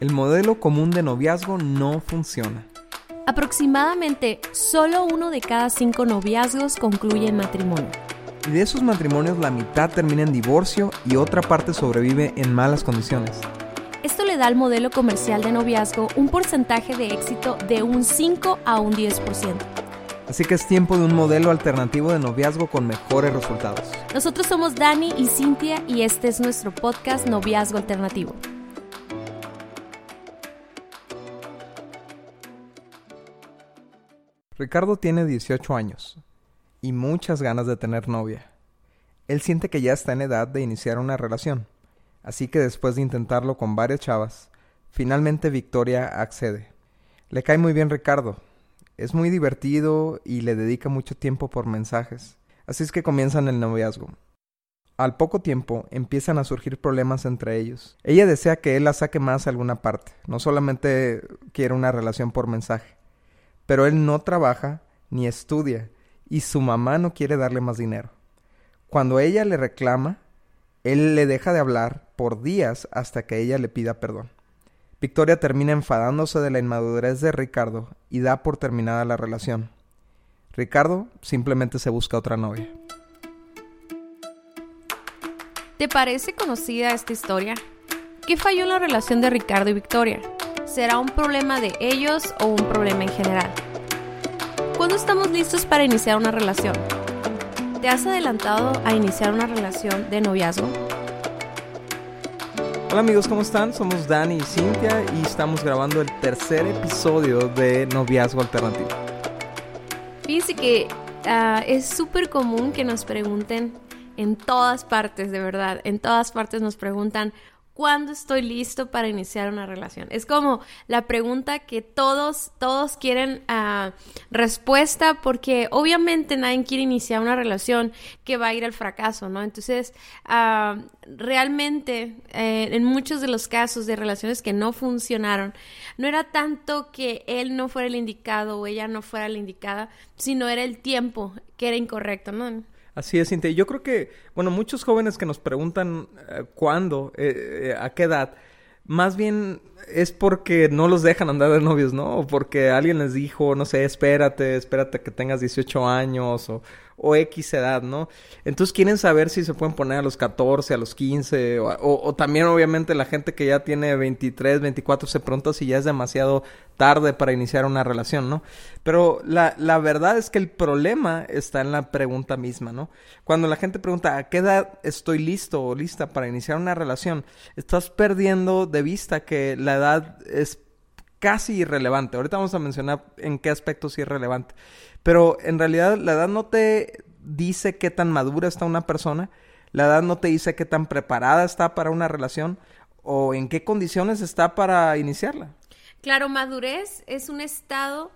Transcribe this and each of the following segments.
El modelo común de noviazgo no funciona. Aproximadamente solo uno de cada cinco noviazgos concluye en matrimonio. Y de esos matrimonios la mitad termina en divorcio y otra parte sobrevive en malas condiciones. Esto le da al modelo comercial de noviazgo un porcentaje de éxito de un 5 a un 10%. Así que es tiempo de un modelo alternativo de noviazgo con mejores resultados. Nosotros somos Dani y Cintia y este es nuestro podcast Noviazgo Alternativo. Ricardo tiene 18 años y muchas ganas de tener novia. Él siente que ya está en edad de iniciar una relación, así que después de intentarlo con varias chavas, finalmente Victoria accede. Le cae muy bien Ricardo, es muy divertido y le dedica mucho tiempo por mensajes, así es que comienzan el noviazgo. Al poco tiempo empiezan a surgir problemas entre ellos. Ella desea que él la saque más a alguna parte, no solamente quiere una relación por mensaje pero él no trabaja ni estudia y su mamá no quiere darle más dinero. Cuando ella le reclama, él le deja de hablar por días hasta que ella le pida perdón. Victoria termina enfadándose de la inmadurez de Ricardo y da por terminada la relación. Ricardo simplemente se busca otra novia. ¿Te parece conocida esta historia? ¿Qué falló en la relación de Ricardo y Victoria? ¿Será un problema de ellos o un problema en general? ¿Cuándo estamos listos para iniciar una relación? ¿Te has adelantado a iniciar una relación de noviazgo? Hola amigos, ¿cómo están? Somos Dani y Cintia y estamos grabando el tercer episodio de Noviazgo Alternativo. Fíjense que uh, es súper común que nos pregunten en todas partes, de verdad, en todas partes nos preguntan, ¿Cuándo estoy listo para iniciar una relación? Es como la pregunta que todos, todos quieren uh, respuesta porque obviamente nadie quiere iniciar una relación que va a ir al fracaso, ¿no? Entonces, uh, realmente eh, en muchos de los casos de relaciones que no funcionaron, no era tanto que él no fuera el indicado o ella no fuera la indicada, sino era el tiempo que era incorrecto, ¿no? Así es, Cintia. Yo creo que, bueno, muchos jóvenes que nos preguntan eh, cuándo, eh, eh, a qué edad, más bien es porque no los dejan andar de novios, ¿no? O porque alguien les dijo, no sé, espérate, espérate que tengas 18 años o, o X edad, ¿no? Entonces quieren saber si se pueden poner a los 14, a los 15, o, o, también obviamente la gente que ya tiene 23, 24 se pregunta si ya es demasiado tarde para iniciar una relación, ¿no? Pero la, la verdad es que el problema está en la pregunta misma, ¿no? Cuando la gente pregunta a qué edad estoy listo o lista para iniciar una relación, estás perdiendo de vista que la edad es casi irrelevante. Ahorita vamos a mencionar en qué aspectos es relevante. Pero en realidad la edad no te dice qué tan madura está una persona, la edad no te dice qué tan preparada está para una relación o en qué condiciones está para iniciarla. Claro, madurez es un estado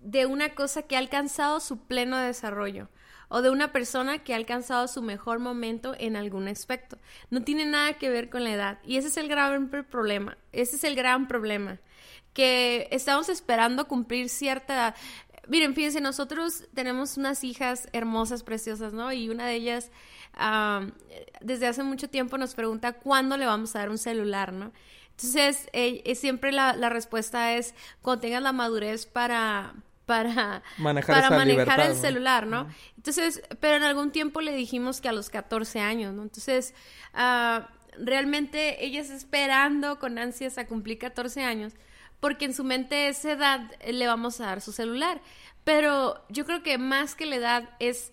de una cosa que ha alcanzado su pleno desarrollo o de una persona que ha alcanzado su mejor momento en algún aspecto. No tiene nada que ver con la edad y ese es el gran problema, ese es el gran problema, que estamos esperando cumplir cierta edad. Miren, fíjense, nosotros tenemos unas hijas hermosas, preciosas, ¿no? Y una de ellas, desde hace mucho tiempo, nos pregunta cuándo le vamos a dar un celular, ¿no? Entonces, eh, siempre la, la, respuesta es cuando tengas la madurez para, para manejar, para manejar el celular, ¿no? Entonces, pero en algún tiempo le dijimos que a los 14 años, ¿no? Entonces, uh, realmente ella está esperando con ansias a cumplir 14 años porque en su mente esa edad le vamos a dar su celular. Pero yo creo que más que la edad es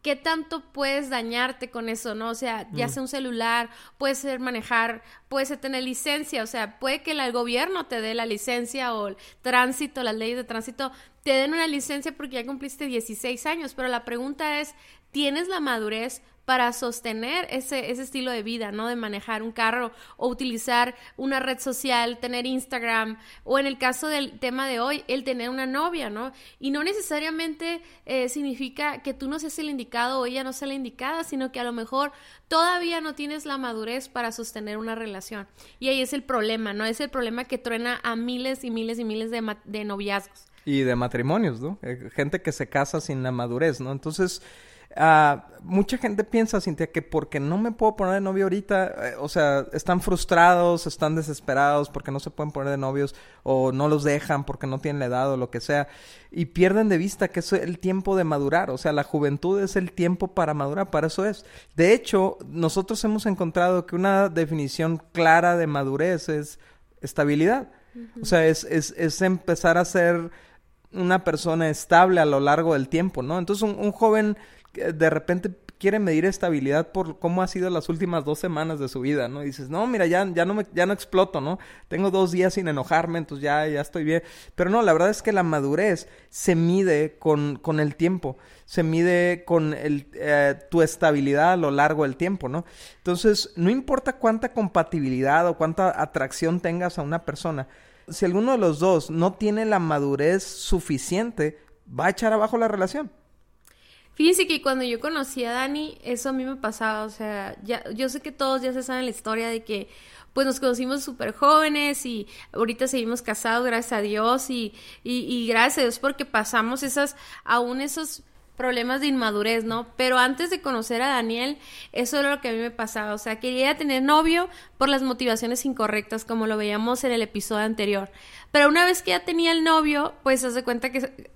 qué tanto puedes dañarte con eso, ¿no? O sea, ya sea un celular, puede ser manejar, puede ser tener licencia, o sea, puede que el gobierno te dé la licencia o el tránsito, las leyes de tránsito te den una licencia porque ya cumpliste 16 años, pero la pregunta es, ¿tienes la madurez para sostener ese, ese estilo de vida, ¿no? De manejar un carro o utilizar una red social, tener Instagram, o en el caso del tema de hoy, el tener una novia, ¿no? Y no necesariamente eh, significa que tú no seas el indicado o ella no sea la indicada, sino que a lo mejor todavía no tienes la madurez para sostener una relación. Y ahí es el problema, ¿no? Es el problema que truena a miles y miles y miles de, de noviazgos. Y de matrimonios, ¿no? Eh, gente que se casa sin la madurez, ¿no? Entonces, Ah, mucha gente piensa, Cintia, que porque no me puedo poner de novio ahorita, eh, o sea, están frustrados, están desesperados porque no se pueden poner de novios o no los dejan porque no tienen la edad o lo que sea. Y pierden de vista que es el tiempo de madurar. O sea, la juventud es el tiempo para madurar, para eso es. De hecho, nosotros hemos encontrado que una definición clara de madurez es estabilidad. O sea, es, es, es empezar a ser una persona estable a lo largo del tiempo, ¿no? Entonces un joven de repente quiere medir estabilidad por cómo ha sido las últimas dos semanas de su vida, ¿no? Dices, no, mira, ya, ya, no, me, ya no exploto, ¿no? Tengo dos días sin enojarme, entonces ya, ya estoy bien. Pero no, la verdad es que la madurez se mide con, con el tiempo, se mide con el, eh, tu estabilidad a lo largo del tiempo, ¿no? Entonces, no importa cuánta compatibilidad o cuánta atracción tengas a una persona, si alguno de los dos no tiene la madurez suficiente, va a echar abajo la relación. Fíjense que cuando yo conocí a Dani, eso a mí me pasaba, o sea, ya, yo sé que todos ya se saben la historia de que pues nos conocimos súper jóvenes y ahorita seguimos casados, gracias a Dios, y, y, y, gracias a Dios porque pasamos esas, aún esos problemas de inmadurez, ¿no? Pero antes de conocer a Daniel, eso era lo que a mí me pasaba, o sea, quería tener novio por las motivaciones incorrectas, como lo veíamos en el episodio anterior. Pero una vez que ya tenía el novio, pues se cuenta que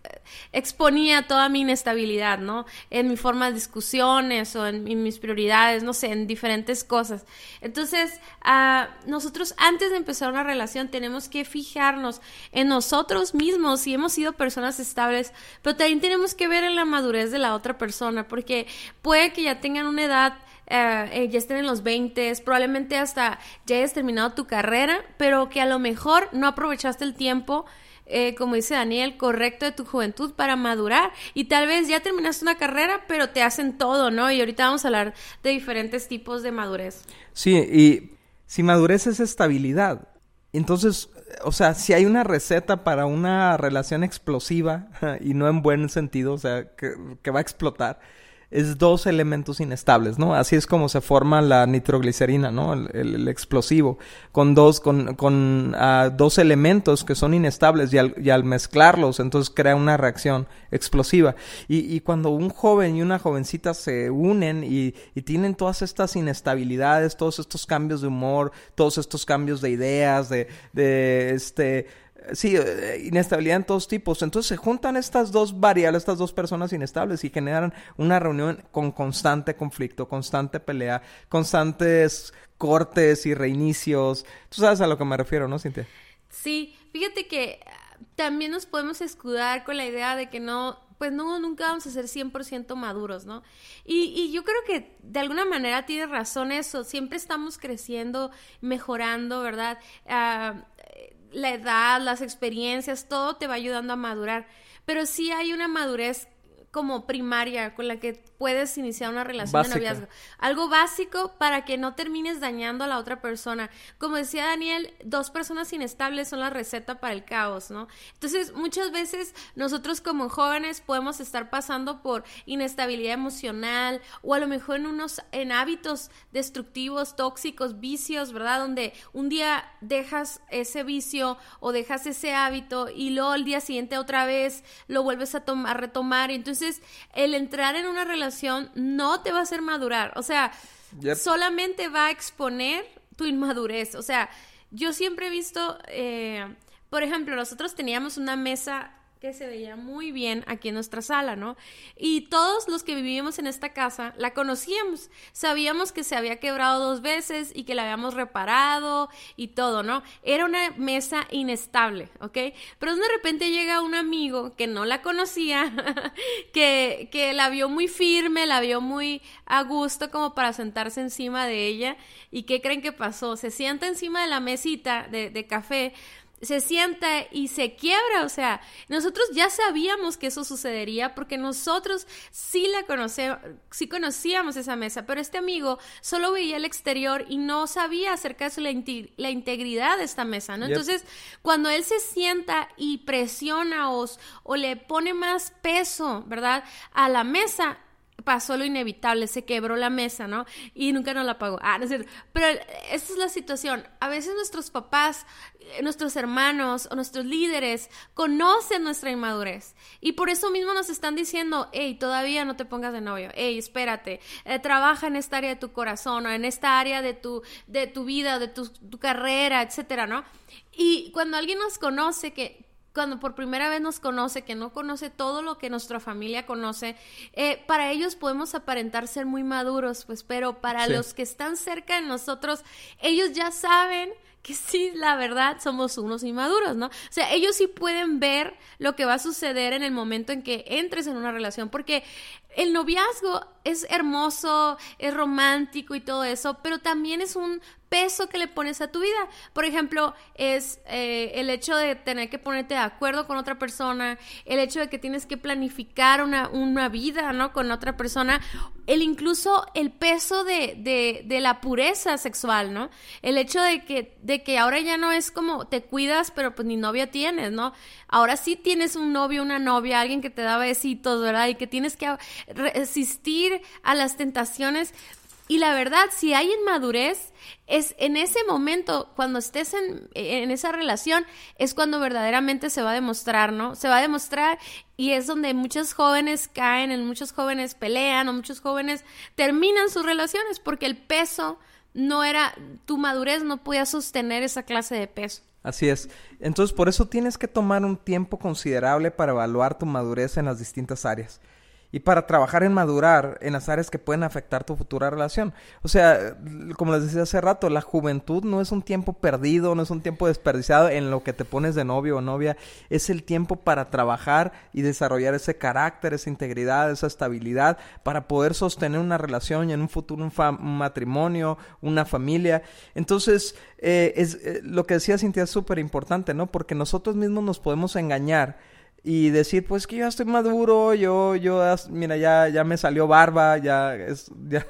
exponía toda mi inestabilidad, ¿no? En mi forma de discusiones o en, mis prioridades, no sé, en diferentes cosas. Entonces, uh, nosotros antes de empezar una relación tenemos que fijarnos en nosotros mismos si hemos sido personas estables, pero también tenemos que ver en la madurez de la otra persona, porque puede que ya tengan una edad Uh, ya estén en los 20, probablemente hasta ya hayas terminado tu carrera, pero que a lo mejor no aprovechaste el tiempo eh, como dice Daniel, correcto de tu juventud para madurar. Y tal vez ya terminaste una carrera, pero te hacen todo, ¿no? Y ahorita vamos a hablar de diferentes tipos de madurez. Sí, y si madurez es estabilidad, entonces, o sea, si hay una receta para una relación explosiva, y no en buen sentido, o sea, que va a explotar, es dos elementos inestables, ¿no? Así es como se forma la nitroglicerina, ¿no? El, explosivo, con dos, con, con uh, dos elementos que son inestables y al, y al, mezclarlos, entonces crea una reacción explosiva. Y, y cuando un joven y una jovencita se unen y, y, tienen todas estas inestabilidades, todos estos cambios de humor, todos estos cambios de ideas, de, de este sí, eh, inestabilidad en todos tipos. Entonces se juntan estas dos variables, estas dos personas inestables y generan una reunión con constante conflicto, constante pelea, constantes cortes y reinicios. Tú sabes a lo que me refiero, ¿no, Cintia? Sí, fíjate que ah, también nos podemos escudar con la idea de que no, pues no, nunca vamos a ser 100% maduros, ¿no? Y, y, yo creo que de alguna manera tiene razón eso, siempre estamos creciendo, mejorando, ¿verdad? Uh, la edad, las experiencias, todo te va ayudando a madurar. Pero sí hay una madurez como primaria con la que puedes iniciar una relación de noviazgo. Algo básico para que no termines dañando a la otra persona. Como decía Daniel, dos personas inestables son la receta para el caos, ¿no? Entonces, muchas veces nosotros como jóvenes podemos estar pasando por inestabilidad emocional o a lo mejor en unos en hábitos destructivos, tóxicos, vicios, ¿verdad? Donde un día dejas ese vicio o dejas ese hábito y luego al día siguiente otra vez lo vuelves a, a retomar y entonces entonces, el entrar en una relación no te va a hacer madurar. O sea, solamente va a exponer tu inmadurez. O sea, yo siempre he visto, eh, por ejemplo, nosotros teníamos una mesa que se veía muy bien aquí en nuestra sala, ¿no? Y todos los que vivíamos en esta casa la conocíamos, sabíamos que se había quebrado dos veces y que la habíamos reparado y todo, ¿no? Era una mesa inestable, ¿ok? Pero de repente llega un amigo que no la conocía, que, que la vio muy firme, la vio muy a gusto como para sentarse encima de ella. ¿Y qué creen que pasó? Se sienta encima de la mesita de, de café se sienta y se quiebra, o sea, nosotros ya sabíamos que eso sucedería porque nosotros sí la conocemos, sí conocíamos esa mesa, pero este amigo solo veía el exterior y no sabía acerca de la, la integridad de esta mesa, ¿no? Entonces, cuando él se sienta y presiona o, o le pone más peso, ¿verdad? A la mesa, pasó lo inevitable, se quebró la mesa, ¿no? Y nunca nos la pagó. Ah, no es cierto. Pero esta es la situación. A veces nuestros papás, eh, nuestros hermanos o nuestros líderes conocen nuestra inmadurez. Y por eso mismo nos están diciendo, hey, todavía no te pongas de novio. Hey, espérate. Eh, trabaja en esta área de tu corazón o en esta área de tu, de tu vida, de tu, tu carrera, etcétera, ¿no? Y cuando alguien nos conoce que, cuando por primera vez nos conoce, que no conoce todo lo que nuestra familia conoce, eh, para ellos podemos aparentar ser muy maduros, pues, pero para los que están cerca de nosotros, ellos ya saben que sí, la verdad, somos unos inmaduros, ¿no? O sea, ellos sí pueden ver lo que va a suceder en el momento en que entres en una relación, porque el noviazgo es hermoso, es romántico y todo eso, pero también es un peso que le pones a tu vida. Por ejemplo, es eh, el hecho de tener que ponerte de acuerdo con otra persona, el hecho de que tienes que planificar una, una vida, ¿no? Con otra persona, el incluso el peso de, de, de, la pureza sexual, ¿no? El hecho de que, de que ahora ya no es como te cuidas, pero pues ni novia tienes, ¿no? Ahora sí tienes un novio, una novia, alguien que te da besitos, ¿verdad? Y que tienes que resistir a las tentaciones. Y la verdad, si hay inmadurez, es en ese momento, cuando estés en, en, esa relación, es cuando verdaderamente se va a demostrar, ¿no? Se va a demostrar y es donde muchos jóvenes caen, muchos jóvenes pelean o muchos jóvenes terminan sus relaciones porque el peso no era, tu madurez no podía sostener esa clase de peso. Así es. Entonces, por eso tienes que tomar un tiempo considerable para evaluar tu madurez en las distintas áreas y para trabajar en madurar en las áreas que pueden afectar tu futura relación. O sea, como les decía hace rato, la juventud no es un tiempo perdido, no es un tiempo desperdiciado en lo que te pones de novio o novia, es el tiempo para trabajar y desarrollar ese carácter, esa integridad, esa estabilidad para poder sostener una relación y en un futuro un, matrimonio, una familia. Entonces, eh, es, eh, lo que decía Cintia es súper importante, ¿no? Porque nosotros mismos nos podemos engañar y decir, pues que ya estoy maduro, yo, yo, mira, ya, ya me salió barba, ya es, ya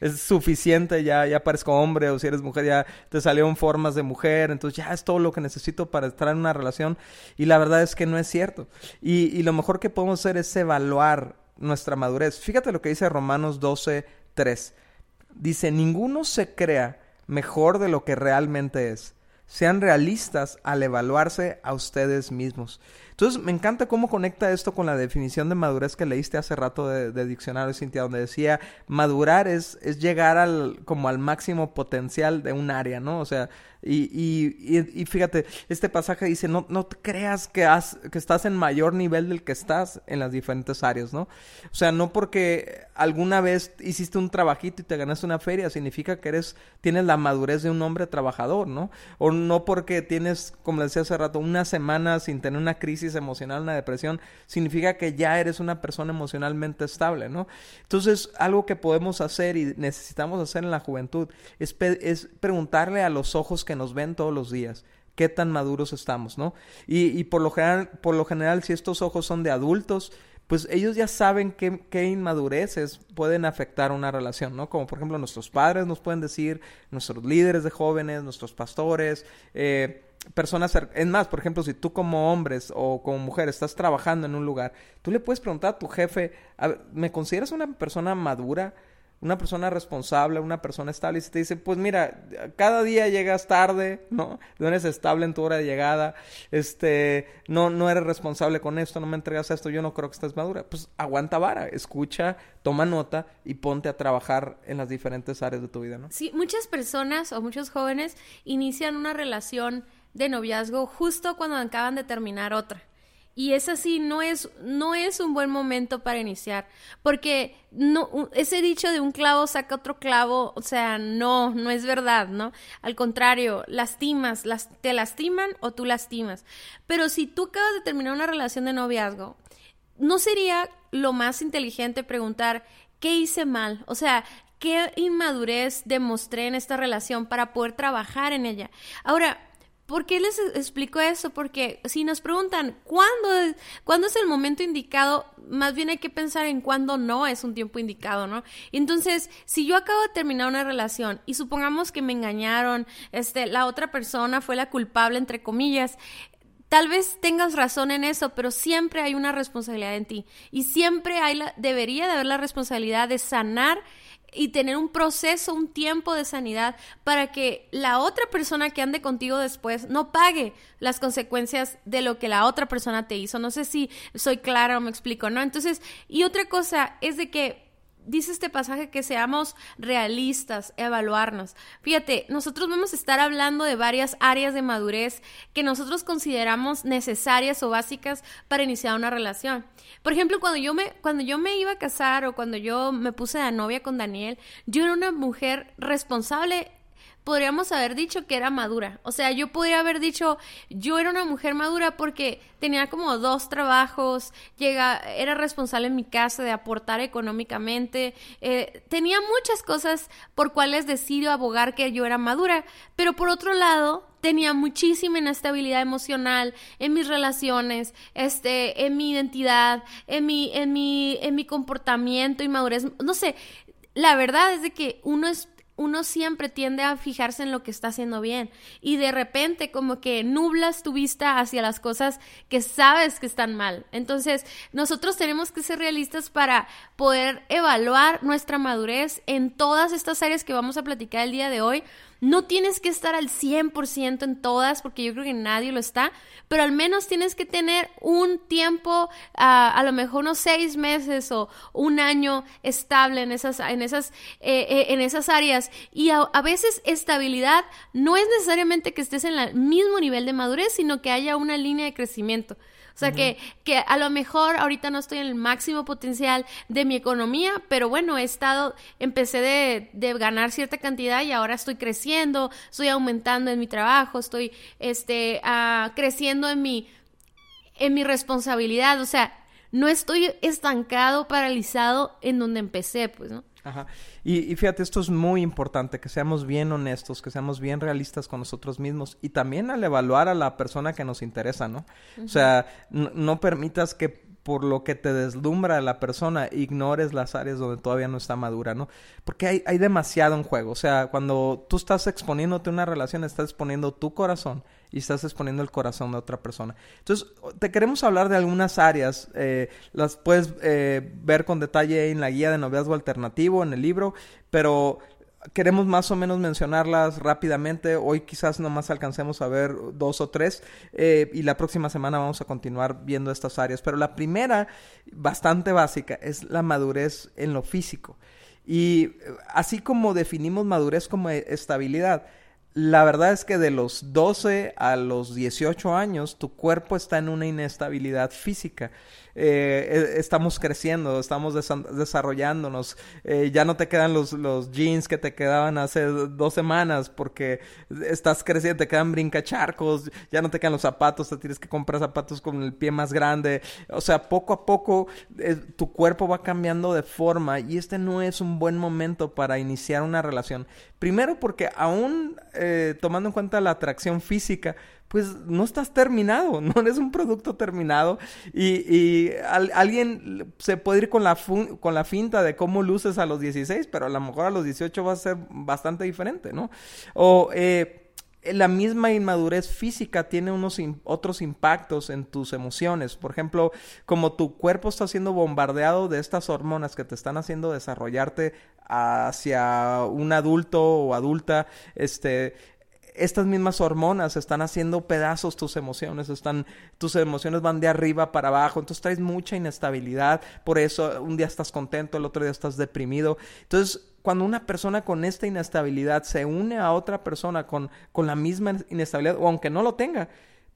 es, suficiente, ya, ya parezco hombre, o si eres mujer, ya te salieron formas de mujer, entonces ya es todo lo que necesito para estar en una relación. Y la verdad es que no es cierto. Y, y lo mejor que podemos hacer es evaluar nuestra madurez. Fíjate lo que dice Romanos 12, 3. Dice, ninguno se crea mejor de lo que realmente es. Sean realistas al evaluarse a ustedes mismos. Entonces, me encanta cómo conecta esto con la definición de madurez que leíste hace rato de, de diccionario, Cintia, donde decía, madurar es, es llegar al, como al máximo potencial de un área, ¿no? O sea, y, y, y, fíjate, este pasaje dice, no, no te creas que, has, que estás en mayor nivel del que estás en las diferentes áreas, ¿no? O sea, no porque alguna vez hiciste un trabajito y te ganaste una feria, significa que eres, tienes la madurez de un hombre trabajador, ¿no? O no porque tienes, como decía hace rato, una semana sin tener una crisis emocional, una depresión, significa que ya eres una persona emocionalmente estable, ¿no? Entonces, algo que podemos hacer y necesitamos hacer en la juventud es, es preguntarle a los ojos que nos ven todos los días qué tan maduros estamos, ¿no? Y, y, por, lo general, por lo general, si estos ojos son de adultos, pues ellos ya saben qué, qué inmadureces pueden afectar una relación, ¿no? Como por ejemplo nuestros padres nos pueden decir, nuestros líderes de jóvenes, nuestros pastores, eh, personas, es más, por ejemplo, si tú como hombres o como mujer estás trabajando en un lugar, tú le puedes preguntar a tu jefe, ¿me consideras una persona madura? una persona responsable, una persona estable, y si te dice, pues mira, cada día llegas tarde, ¿no? No eres estable en tu hora de llegada, este, no, no eres responsable con esto, no me entregas esto, yo no creo que estés madura. Pues aguanta vara, escucha, toma nota y ponte a trabajar en las diferentes áreas de tu vida, ¿no? Sí, muchas personas o muchos jóvenes inician una relación de noviazgo justo cuando acaban de terminar otra. Y es así, no es, no es un buen momento para iniciar, porque no, ese dicho de un clavo saca otro clavo, o sea, no, no es verdad, ¿no? Al contrario, lastimas, las, te lastiman o tú lastimas. Pero si tú acabas de terminar una relación de noviazgo, ¿no sería lo más inteligente preguntar qué hice mal? O sea, ¿qué inmadurez demostré en esta relación para poder trabajar en ella? Ahora, ¿Por qué les explico eso? Porque si nos preguntan ¿cuándo, cuándo es el momento indicado, más bien hay que pensar en cuándo no es un tiempo indicado, ¿no? Entonces, si yo acabo de terminar una relación y supongamos que me engañaron, este, la otra persona fue la culpable, entre comillas, tal vez tengas razón en eso, pero siempre hay una responsabilidad en ti y siempre hay la, debería de haber la responsabilidad de sanar y tener un proceso, un tiempo de sanidad para que la otra persona que ande contigo después no pague las consecuencias de lo que la otra persona te hizo. No sé si soy clara o me explico, ¿no? Entonces, y otra cosa es de que dice este pasaje que seamos realistas, evaluarnos. Fíjate, nosotros vamos a estar hablando de varias áreas de madurez que nosotros consideramos necesarias o básicas para iniciar una relación. Por ejemplo, cuando yo me, cuando yo me iba a casar o cuando yo me puse de novia con Daniel, yo era una mujer responsable podríamos haber dicho que era madura. O sea, yo podría haber dicho, yo era una mujer madura porque tenía como dos trabajos, llega, era responsable en mi casa de aportar económicamente, eh, tenía muchas cosas por cuales decido abogar que yo era madura, pero por otro lado, tenía muchísima inestabilidad emocional en mis relaciones, este, en mi identidad, en mi, en mi, en mi comportamiento y madurez. No sé, la verdad es de que uno es uno siempre tiende a fijarse en lo que está haciendo bien y de repente como que nublas tu vista hacia las cosas que sabes que están mal. Entonces, nosotros tenemos que ser realistas para poder evaluar nuestra madurez en todas estas áreas que vamos a platicar el día de hoy no tienes que estar al 100% en todas, porque yo creo que nadie lo está, pero al menos tienes que tener un tiempo, a lo mejor unos seis meses o un año estable en esas, en esas, eh, eh, en esas áreas. Y a, a, veces estabilidad no es necesariamente que estés en el mismo nivel de madurez, sino que haya una línea de crecimiento. O sea, que, que a lo mejor ahorita no estoy en el máximo potencial de mi economía, pero bueno, he estado, empecé de, de ganar cierta cantidad y ahora estoy creciendo, estoy aumentando en mi trabajo, estoy este, uh, creciendo en mi, en mi responsabilidad. O sea, no estoy estancado, paralizado en donde empecé, pues, ¿no? Ajá. Y, fíjate, esto es muy importante, que seamos bien honestos, que seamos bien realistas con nosotros mismos y también al evaluar a la persona que nos interesa, ¿no? O sea, no permitas que por lo que te deslumbra la persona, ignores las áreas donde todavía no está madura, ¿no? Porque hay, hay demasiado en juego. O sea, cuando tú estás exponiéndote a una relación, estás exponiendo tu corazón y estás exponiendo el corazón de otra persona. Entonces, te queremos hablar de algunas áreas. Eh, las puedes eh, ver con detalle en la guía de noviazgo alternativo, en el libro, pero queremos más o menos mencionarlas rápidamente. Hoy quizás nomás alcancemos a ver dos o tres eh, y la próxima semana vamos a continuar viendo estas áreas. Pero la primera, bastante básica, es la madurez en lo físico. Y así como definimos madurez como estabilidad, la verdad es que de los 12 a los 18 años tu cuerpo está en una inestabilidad física. Eh, e, estamos creciendo, estamos desarrollándonos. Eh, ya no te quedan los, los jeans que te quedaban hace dos semanas porque estás creciendo, te quedan brincacharcos, ya no te quedan los zapatos, te tienes que comprar zapatos con el pie más grande. O sea, poco a poco eh, tu cuerpo va cambiando de forma y este no es un buen momento para iniciar una relación. Primero porque aún tomando en cuenta la atracción física, pues no estás terminado, no eres un producto terminado y, alguien se puede ir con la, con la finta de cómo luces a los 16, pero a lo mejor a los 18 va a ser bastante diferente, ¿no? O eh, la misma inmadurez física tiene unos otros impactos en tus emociones. Por ejemplo, como tu cuerpo está siendo bombardeado de estas hormonas que te están haciendo desarrollarte hacia un adulto o adulta, este, estas mismas hormonas están haciendo pedazos tus emociones, están, tus emociones van de arriba para abajo, entonces traes mucha inestabilidad, por eso un día estás contento, el otro día estás deprimido. Entonces, cuando una persona con esta inestabilidad se une a otra persona con, con la misma inestabilidad, o aunque no lo tenga,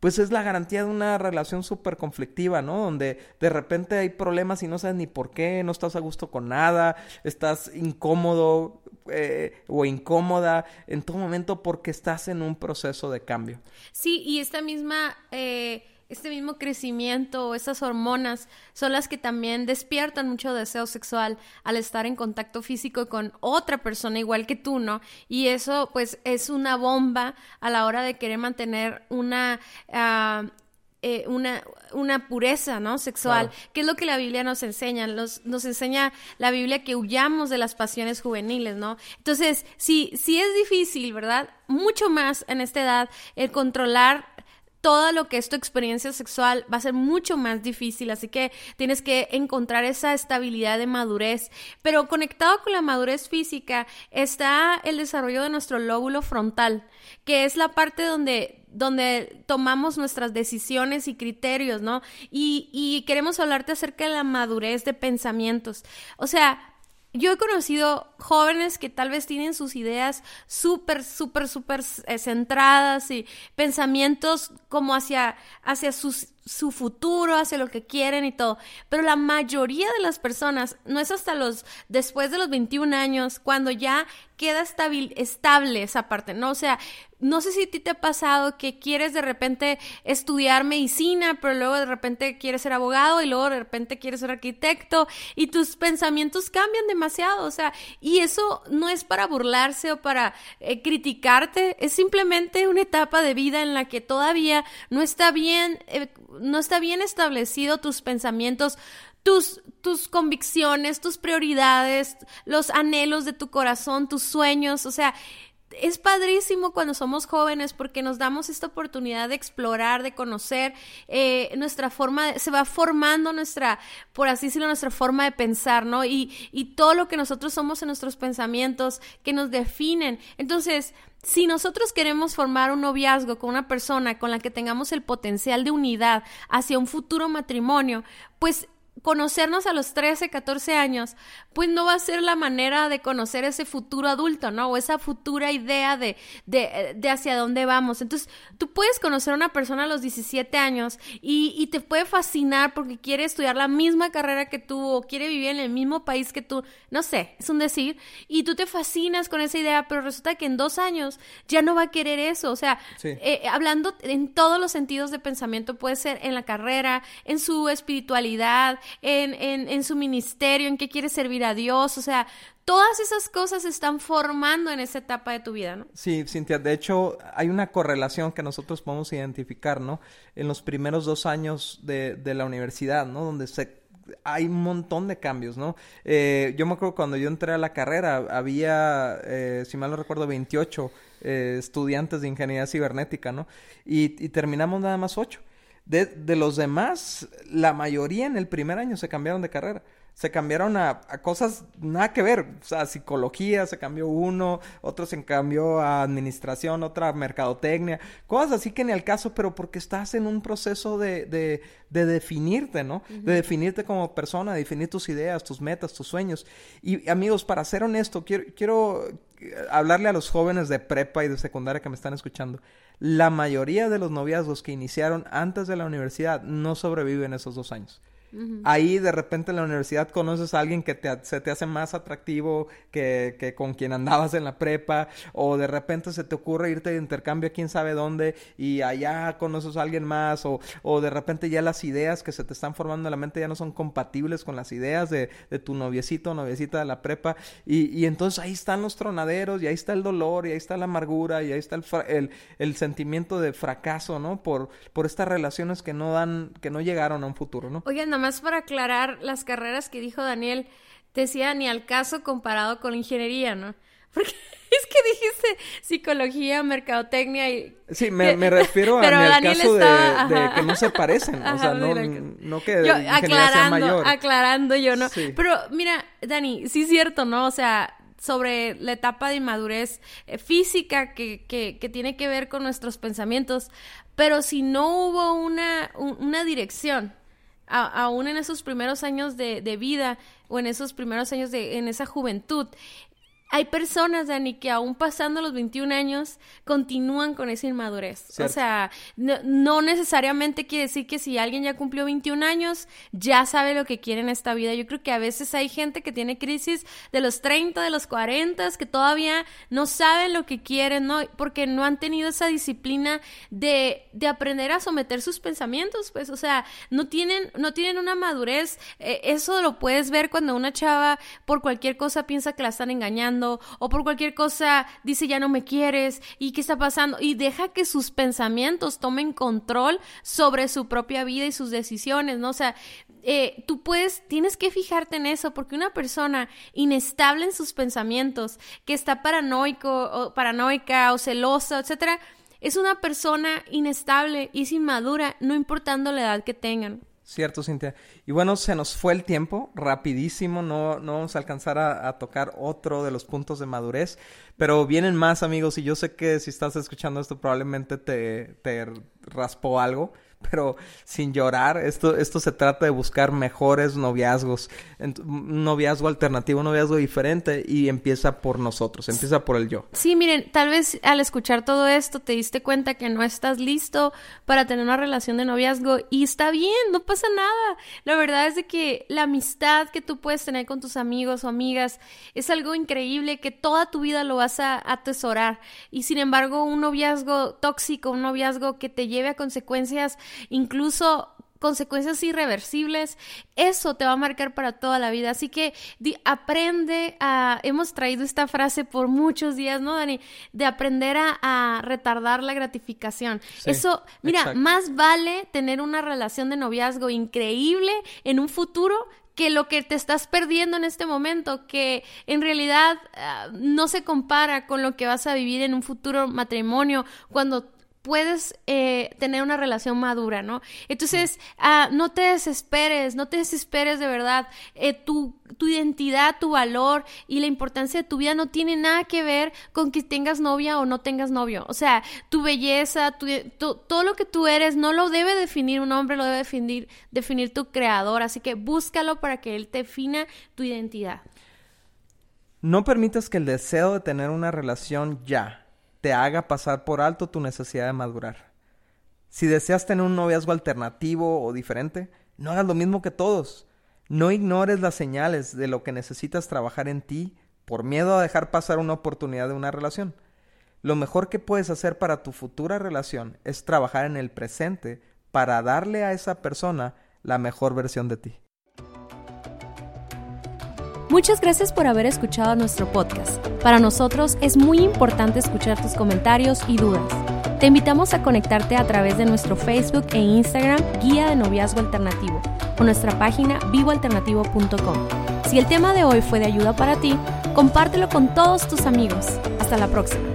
pues es la garantía de una relación súper conflictiva, ¿no? Donde de repente hay problemas y no sabes ni por qué, no estás a gusto con nada, estás incómodo eh, o incómoda en todo momento porque estás en un proceso de cambio. Sí, y esta misma... Eh este mismo crecimiento, esas hormonas, son las que también despiertan mucho deseo sexual al estar en contacto físico con otra persona igual que tú, ¿no? Y eso pues es una bomba a la hora de querer mantener una... Uh, eh, una, una pureza, ¿no? Sexual, que es lo que la Biblia nos enseña. Nos, nos enseña la Biblia que huyamos de las pasiones juveniles, ¿no? Entonces, si, si es difícil, ¿verdad? Mucho más en esta edad el controlar todo lo que es tu experiencia sexual va a ser mucho más difícil, así que tienes que encontrar esa estabilidad de madurez. Pero conectado con la madurez física está el desarrollo de nuestro lóbulo frontal, que es la parte donde donde tomamos nuestras decisiones y criterios, ¿no? Y, y queremos hablarte acerca de la madurez de pensamientos. O sea, yo he conocido jóvenes que tal vez tienen sus ideas súper, súper, súper eh, centradas y pensamientos como hacia, hacia sus, su futuro, hacia lo que quieren y todo. Pero la mayoría de las personas, no es hasta los, después de los 21 años, cuando ya queda estable esa parte, ¿no? O sea, no sé si a ti te ha pasado que quieres de repente estudiar medicina, pero luego de repente quieres ser abogado y luego de repente quieres ser arquitecto y tus pensamientos cambian demasiado, o sea, y eso no es para burlarse o para eh, criticarte, es simplemente una etapa de vida en la que todavía no está bien, eh, no está bien establecido tus pensamientos, tus, tus convicciones, tus prioridades, los anhelos de tu corazón, tus sueños, o sea, es padrísimo cuando somos jóvenes porque nos damos esta oportunidad de explorar, de conocer eh, nuestra forma, se va formando nuestra, por así decirlo, nuestra forma de pensar, ¿no? Y, y todo lo que nosotros somos en nuestros pensamientos que nos definen. Entonces, si nosotros queremos formar un noviazgo con una persona con la que tengamos el potencial de unidad hacia un futuro matrimonio, pues conocernos a los 13, 14 años, pues no va a ser la manera de conocer ese futuro adulto, ¿no? O esa futura idea de, de, de hacia dónde vamos. Entonces, tú puedes conocer a una persona a los 17 años y, y, te puede fascinar porque quiere estudiar la misma carrera que tú o quiere vivir en el mismo país que tú, no sé, es un decir, y tú te fascinas con esa idea, pero resulta que en dos años ya no va a querer eso. O sea, eh, hablando en todos los sentidos de pensamiento, puede ser en la carrera, en su espiritualidad, en, en, su ministerio, en qué quiere servir a Dios, o sea, todas esas cosas se están formando en esa etapa de tu vida, ¿no? Sí, Cintia, de hecho hay una correlación que nosotros podemos identificar, ¿no? En los primeros dos años de, de la universidad, ¿no? Donde se hay un montón de cambios, ¿no? Eh, yo me acuerdo cuando yo entré a la carrera, había, eh, si mal no recuerdo, 28 eh, estudiantes de ingeniería cibernética, ¿no? Y, y terminamos nada más 8. De, de, los demás, la mayoría en el primer año se cambiaron de carrera. Se cambiaron a, a, cosas nada que ver. O sea, psicología se cambió uno, otro se cambió a administración, otra a mercadotecnia. Cosas así que ni al caso, pero porque estás en un proceso de, de, de definirte, ¿no? Uh -huh. De definirte como persona, de definir tus ideas, tus metas, tus sueños. Y amigos, para ser honesto, quiero, quiero hablarle a los jóvenes de prepa y de secundaria que me están escuchando. La mayoría de los noviazgos que iniciaron antes de la universidad no sobreviven esos dos años. Uh -huh. Ahí de repente en la universidad conoces a alguien que te, se te hace más atractivo que, que, con quien andabas en la prepa o de repente se te ocurre irte de intercambio a quién sabe dónde y allá conoces a alguien más o, o de repente ya las ideas que se te están formando en la mente ya no son compatibles con las ideas de, de tu noviecito o noviecita de la prepa y, y, entonces ahí están los tronaderos y ahí está el dolor y ahí está la amargura y ahí está el, el, el sentimiento de fracaso, ¿no? Por, por estas relaciones que no dan, que no llegaron a un futuro, ¿no? Oigan, no más para aclarar las carreras que dijo Daniel, decía ni al caso comparado con ingeniería, ¿no? Porque es que dijiste psicología, mercadotecnia y... Sí, me, me refiero a al caso estaba, de, de, que no se parecen, ajá, o sea, no, no que yo, aclarando, sea aclarando yo, ¿no? Sí. Pero mira, Dani, sí es cierto, ¿no? O sea, sobre la etapa de inmadurez eh, física que, que, que, tiene que ver con nuestros pensamientos, pero si no hubo una, un, una dirección, a, aún en esos primeros años de, de, vida o en esos primeros años de en esa juventud, hay personas, Dani, que aún pasando los 21 años continúan con esa inmadurez. Cierto. O sea, no, no, necesariamente quiere decir que si alguien ya cumplió 21 años, ya sabe lo que quiere en esta vida. Yo creo que a veces hay gente que tiene crisis de los 30, de los 40, que todavía no saben lo que quieren, ¿no? Porque no han tenido esa disciplina de, de aprender a someter sus pensamientos, pues, o sea, no tienen, no tienen una madurez. Eh, eso lo puedes ver cuando una chava por cualquier cosa piensa que la están engañando o por cualquier cosa dice ya no me quieres y qué está pasando y deja que sus pensamientos tomen control sobre su propia vida y sus decisiones, ¿no? O sea, eh, tú puedes, tienes que fijarte en eso, porque una persona inestable en sus pensamientos, que está paranoico o paranoica o celosa, etcétera, es una persona inestable y es inmadura, no importando la edad que tengan. Cierto, Cintia. Y bueno, se nos fue el tiempo, rapidísimo, no, no vamos a alcanzar a, tocar otro de los puntos de madurez, pero vienen más amigos y yo sé que si estás escuchando esto probablemente te, te raspó algo pero sin llorar. Esto, esto se trata de buscar mejores noviazgos, un noviazgo alternativo, un noviazgo diferente y empieza por nosotros, empieza por el yo. Sí, miren, tal vez al escuchar todo esto te diste cuenta que no estás listo para tener una relación de noviazgo y está bien, no pasa nada. La verdad es de que la amistad que tú puedes tener con tus amigos o amigas es algo increíble que toda tu vida lo vas a atesorar y sin embargo un noviazgo tóxico, un noviazgo que te lleve a consecuencias incluso consecuencias irreversibles, eso te va a marcar para toda la vida. Así que aprende a, hemos traído esta frase por muchos días, ¿no, Dani? De aprender a, retardar la gratificación. eso, mira, más vale tener una relación de noviazgo increíble en un futuro que lo que te estás perdiendo en este momento, que en realidad ah, no se compara con lo que vas a vivir en un futuro matrimonio, cuando puedes eh, tener una relación madura, ¿no? Entonces, ah, no te desesperes, no te desesperes de verdad. Eh, tu, tu, identidad, tu valor y la importancia de tu vida no tiene nada que ver con que tengas novia o no tengas novio. O sea, tu belleza, tu, todo lo que tú eres no lo debe definir un hombre, lo debe definir, definir tu creador. Así que búscalo para que él te defina tu identidad. No permitas que el deseo de tener una relación ya te haga pasar por alto tu necesidad de madurar. Si deseas tener un noviazgo alternativo o diferente, no hagas lo mismo que todos. No ignores las señales de lo que necesitas trabajar en ti por miedo a dejar pasar una oportunidad de una relación. Lo mejor que puedes hacer para tu futura relación es trabajar en el presente para darle a esa persona la mejor versión de ti. Muchas gracias por haber escuchado nuestro podcast. Para nosotros es muy importante escuchar tus comentarios y dudas. Te invitamos a conectarte a través de nuestro Facebook e Instagram Guía de Noviazgo Alternativo o nuestra página vivoalternativo.com. Si el tema de hoy fue de ayuda para ti, compártelo con todos tus amigos. Hasta la próxima.